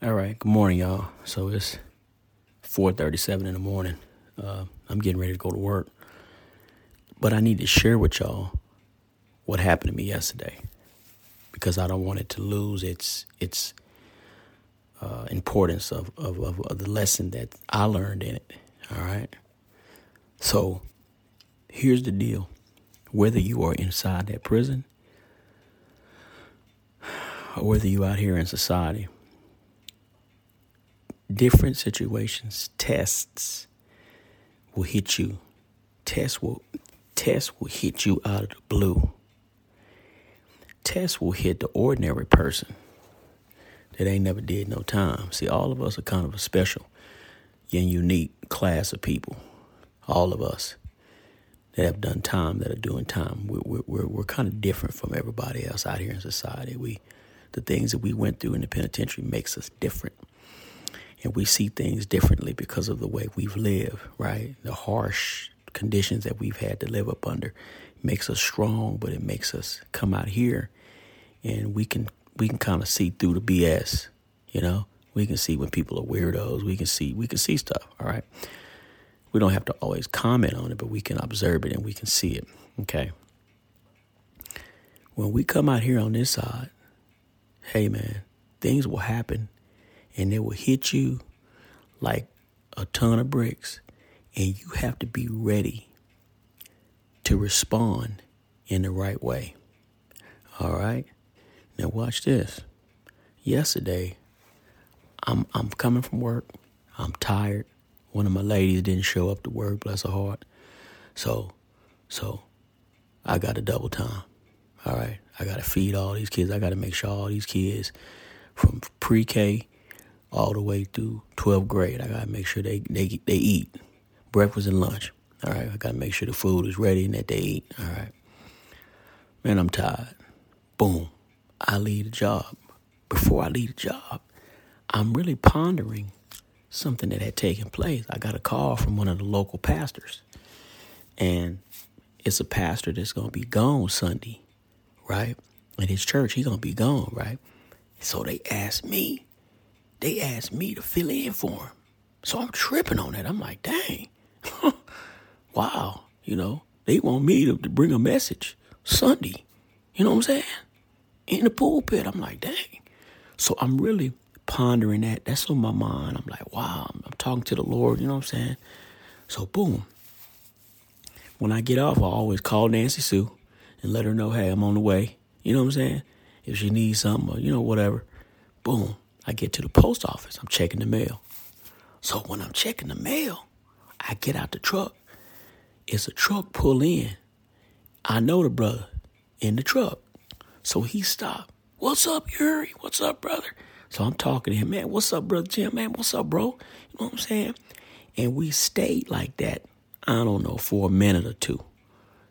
All right, good morning, y'all. So it's 4:37 in the morning. Uh, I'm getting ready to go to work, but I need to share with y'all what happened to me yesterday because I don't want it to lose its its uh, importance of, of, of, of the lesson that I learned in it. All right. So here's the deal: whether you are inside that prison or whether you out here in society different situations, tests will hit you. Tests will tests will hit you out of the blue. Tests will hit the ordinary person that ain't never did no time. See, all of us are kind of a special and unique class of people. All of us that have done time, that are doing time, we're, we're, we're kind of different from everybody else out here in society. We, the things that we went through in the penitentiary makes us different and we see things differently because of the way we've lived, right? The harsh conditions that we've had to live up under makes us strong, but it makes us come out here and we can we can kind of see through the BS, you know? We can see when people are weirdos. We can see we can see stuff, all right? We don't have to always comment on it, but we can observe it and we can see it. Okay. When we come out here on this side, hey man, things will happen and it will hit you like a ton of bricks, and you have to be ready to respond in the right way. All right? Now watch this. Yesterday, I'm I'm coming from work. I'm tired. One of my ladies didn't show up to work, bless her heart. So so I got a double time. All right. I gotta feed all these kids. I gotta make sure all these kids from pre K all the way through 12th grade. I gotta make sure they they they eat breakfast and lunch. All right, I gotta make sure the food is ready and that they eat. All right, man, I'm tired. Boom, I leave the job. Before I leave the job, I'm really pondering something that had taken place. I got a call from one of the local pastors, and it's a pastor that's gonna be gone Sunday, right? In his church, he's gonna be gone, right? So they asked me they asked me to fill in for him. So I'm tripping on that. I'm like, dang, wow, you know, they want me to, to, bring a message Sunday. You know what I'm saying? In the pulpit. I'm like, dang. So I'm really pondering that. That's on my mind. I'm like, wow, I'm, I'm talking to the Lord. You know what I'm saying? So boom. When I get off, I always call Nancy Sue and let her know, hey, I'm on the way. You know what I'm saying? If she needs something or, you know, whatever. Boom. I get to the post office, I'm checking the mail. So when I'm checking the mail, I get out the truck. It's a truck pull in. I know the brother in the truck. So he stopped. What's up, Yuri? What's up, brother? So I'm talking to him, man, what's up, brother Jim? Man, what's up, bro? You know what I'm saying? And we stayed like that, I don't know, for a minute or two.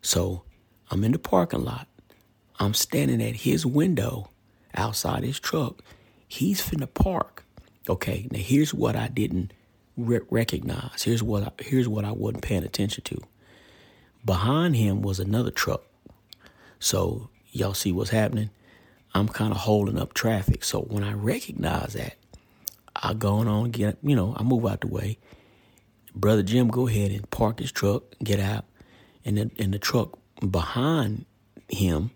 So I'm in the parking lot. I'm standing at his window outside his truck He's finna park. Okay, now here's what I didn't re- recognize. Here's what I, here's what I wasn't paying attention to. Behind him was another truck. So y'all see what's happening? I'm kind of holding up traffic. So when I recognize that, I go on get you know I move out the way. Brother Jim, go ahead and park his truck, get out, and then and the truck behind him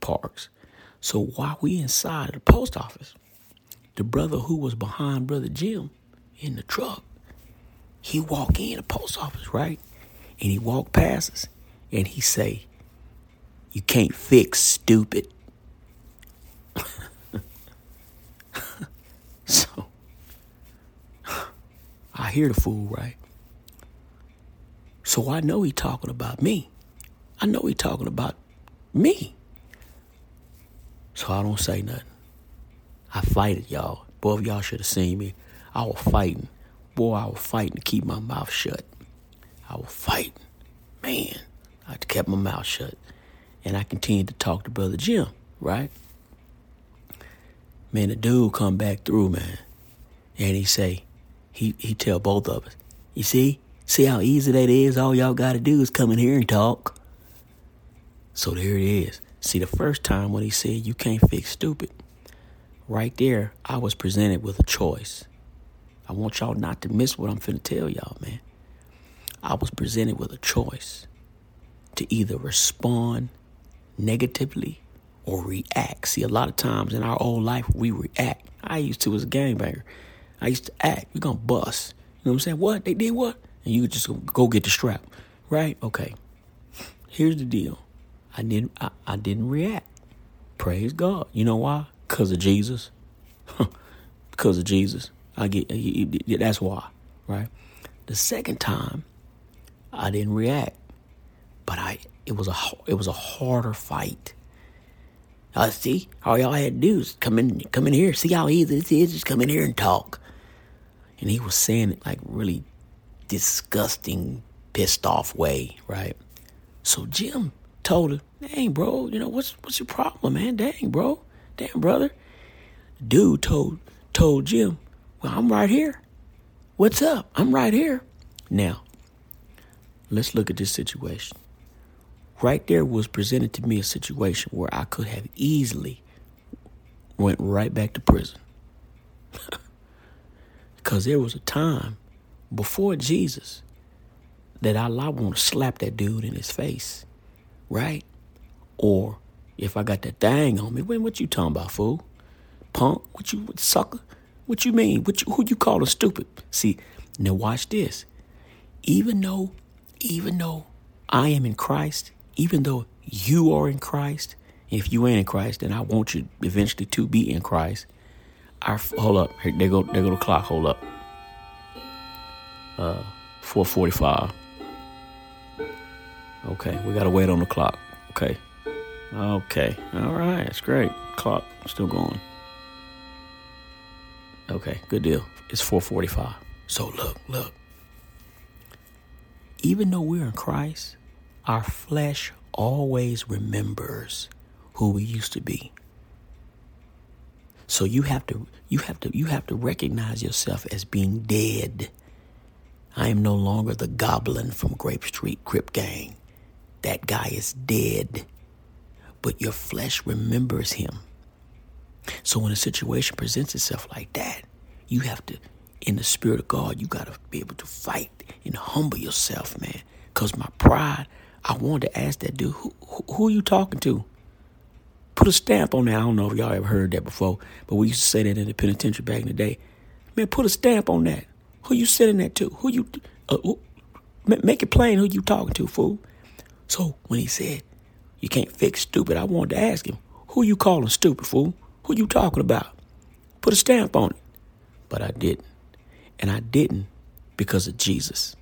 parks. So while we inside of the post office, the brother who was behind Brother Jim in the truck, he walk in the post office, right? And he walk past us and he say, You can't fix stupid. so I hear the fool, right? So I know he talking about me. I know he talking about me. So I don't say nothing. I fight it, y'all. Boy, y'all should have seen me. I was fighting. Boy, I was fighting to keep my mouth shut. I was fighting. Man, I kept my mouth shut. And I continued to talk to Brother Jim, right? Man, the dude come back through, man. And he say, he, he tell both of us, you see? See how easy that is? All y'all got to do is come in here and talk. So there it is. See, the first time when he said you can't fix stupid, right there, I was presented with a choice. I want y'all not to miss what I'm finna tell y'all, man. I was presented with a choice to either respond negatively or react. See, a lot of times in our old life, we react. I used to as a gangbanger. I used to act. We're going to bust. You know what I'm saying? What? They did what? And you just go get the strap. Right? Okay. Here's the deal. I didn't I, I didn't react. Praise God. You know why? Because of Jesus. because of Jesus. I get that's why, right? The second time, I didn't react, but I it was a it was a harder fight. Uh, see, all y'all had to do is come in, come in here. See how easy this is. Just come in here and talk. And he was saying it like really disgusting, pissed off way, right? So Jim told her, "Dang, bro, you know what's what's your problem, man? Dang, bro, damn, brother." Dude told told Jim, "Well, I'm right here. What's up? I'm right here." Now, let's look at this situation. Right there was presented to me a situation where I could have easily went right back to prison. Because there was a time before Jesus that I, I want to slap that dude in his face, right? Or if I got that thing on me, when what you talking about, fool? Punk? What you what, sucker? What you mean? What you, who you calling stupid? See, now watch this. Even though, even though I am in Christ, even though you are in Christ, if you ain't in Christ, then I want you eventually to be in Christ. Our hold up, here they go, they go the clock. Hold up, uh, four forty-five. Okay, we gotta wait on the clock. Okay, okay, all right, it's great. Clock still going. Okay, good deal. It's four forty-five. So look, look. Even though we're in Christ, our flesh always remembers who we used to be. So you have to you have to you have to recognize yourself as being dead. I am no longer the goblin from Grape Street Crip Gang. That guy is dead. But your flesh remembers him. So when a situation presents itself like that, you have to, in the spirit of God, you got to be able to fight and humble yourself, man. Because my pride, I wanted to ask that dude, who, who, who, are you talking to? Put a stamp on that. I don't know if y'all ever heard that before, but we used to say that in the penitentiary back in the day. Man, put a stamp on that. Who you sending that to? Who you, uh, who, make it plain who you talking to, fool. So when he said, you can't fix stupid, I wanted to ask him, who you calling stupid, fool? Who you talking about? Put a stamp on it. But I didn't. And I didn't because of Jesus.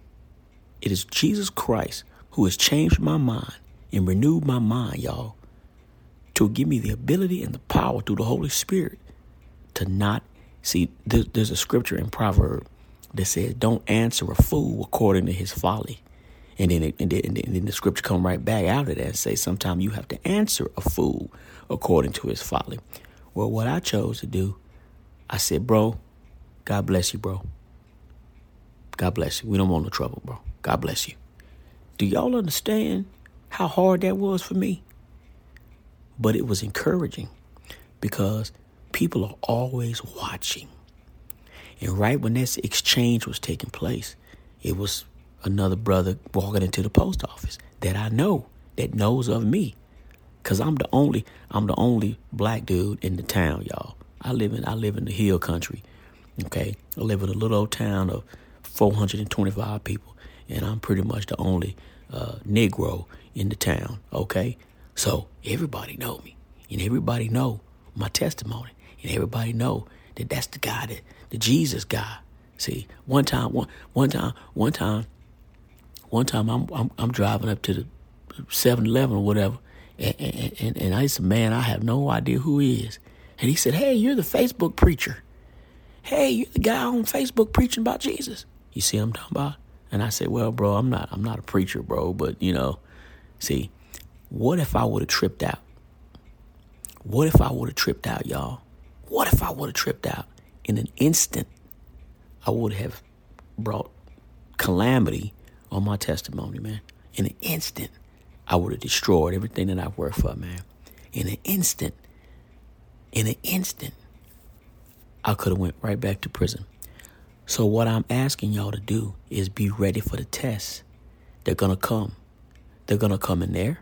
It is Jesus Christ who has changed my mind and renewed my mind, y'all, to give me the ability and the power through the Holy Spirit to not see. There's a scripture in Proverbs that says, "Don't answer a fool according to his folly." And then, it, and, then, and then the scripture come right back out of that and say, sometimes you have to answer a fool according to his folly. Well, what I chose to do, I said, bro, God bless you, bro. God bless you. We don't want no trouble, bro. God bless you. Do y'all understand how hard that was for me? But it was encouraging because people are always watching. And right when this exchange was taking place, it was another brother walking into the post office that I know that knows of me. Cause I'm the only I'm the only black dude in the town, y'all. I live in I live in the hill country. Okay. I live in a little old town of 425 people, and I'm pretty much the only uh, Negro in the town. Okay, so everybody know me, and everybody know my testimony, and everybody know that that's the guy that the Jesus guy. See, one time, one one time, one time, one time, I'm I'm, I'm driving up to the 7-Eleven or whatever, and, and, and, and I said, man, I have no idea who he is. And he said, hey, you're the Facebook preacher. Hey, you're the guy on Facebook preaching about Jesus. You see what I'm talking about? And I said, Well, bro, I'm not I'm not a preacher, bro, but you know, see, what if I would have tripped out? What if I would have tripped out, y'all? What if I would have tripped out? In an instant, I would have brought calamity on my testimony, man. In an instant, I would have destroyed everything that I've worked for, man. In an instant, in an instant, I could have went right back to prison. So what I'm asking y'all to do is be ready for the tests. They're gonna come. They're gonna come in there.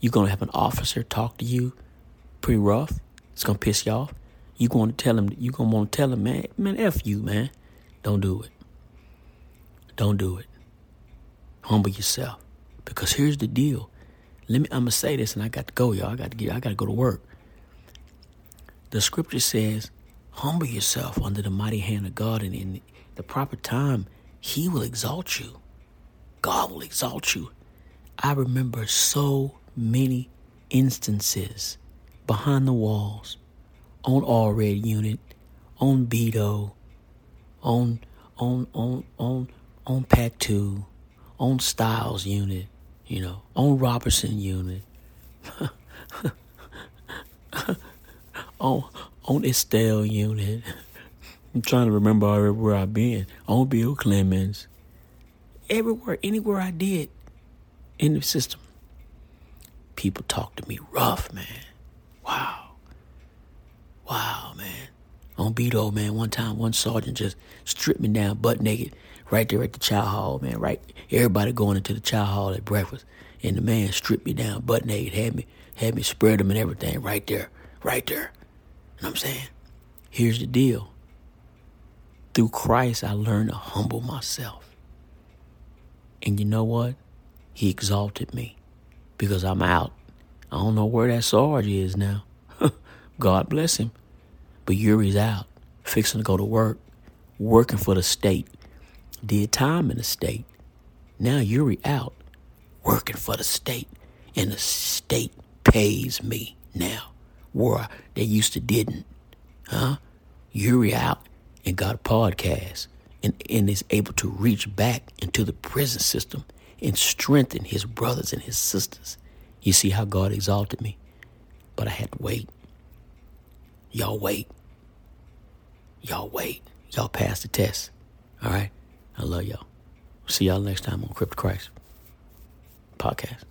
You're gonna have an officer talk to you pretty rough. It's gonna piss you off. You gonna tell him you gonna wanna tell him, man, man, F you, man. Don't do it. Don't do it. Humble yourself. Because here's the deal. Let me I'm gonna say this and I got to go, y'all. I got to get I gotta go to work. The scripture says, humble yourself under the mighty hand of God and in the proper time he will exalt you. God will exalt you. I remember so many instances behind the walls, on Allred Unit, on Beto, on on on on on Pack Two, on Stiles Unit, you know, on Robertson Unit, on on Estelle Unit. I'm trying to remember everywhere I've been. On Bill Clements. Everywhere, anywhere I did in the system. People talk to me rough, man. Wow. Wow, man. On old man, one time one sergeant just stripped me down butt naked right there at the chow hall, man. Right, everybody going into the chow hall at breakfast, and the man stripped me down butt naked, had me had me spread them and everything right there, right there. What I'm saying? Here's the deal. Through Christ, I learned to humble myself. And you know what? He exalted me because I'm out. I don't know where that Sarge is now. God bless him. But Yuri's out, fixing to go to work, working for the state. Did time in the state. Now Yuri out, working for the state. And the state pays me now, where they used to didn't. Huh? Yuri out and got a podcast and, and is able to reach back into the prison system and strengthen his brothers and his sisters. You see how God exalted me? But I had to wait. Y'all wait. Y'all wait. Y'all pass the test. All right? I love y'all. See y'all next time on Crip To Christ podcast.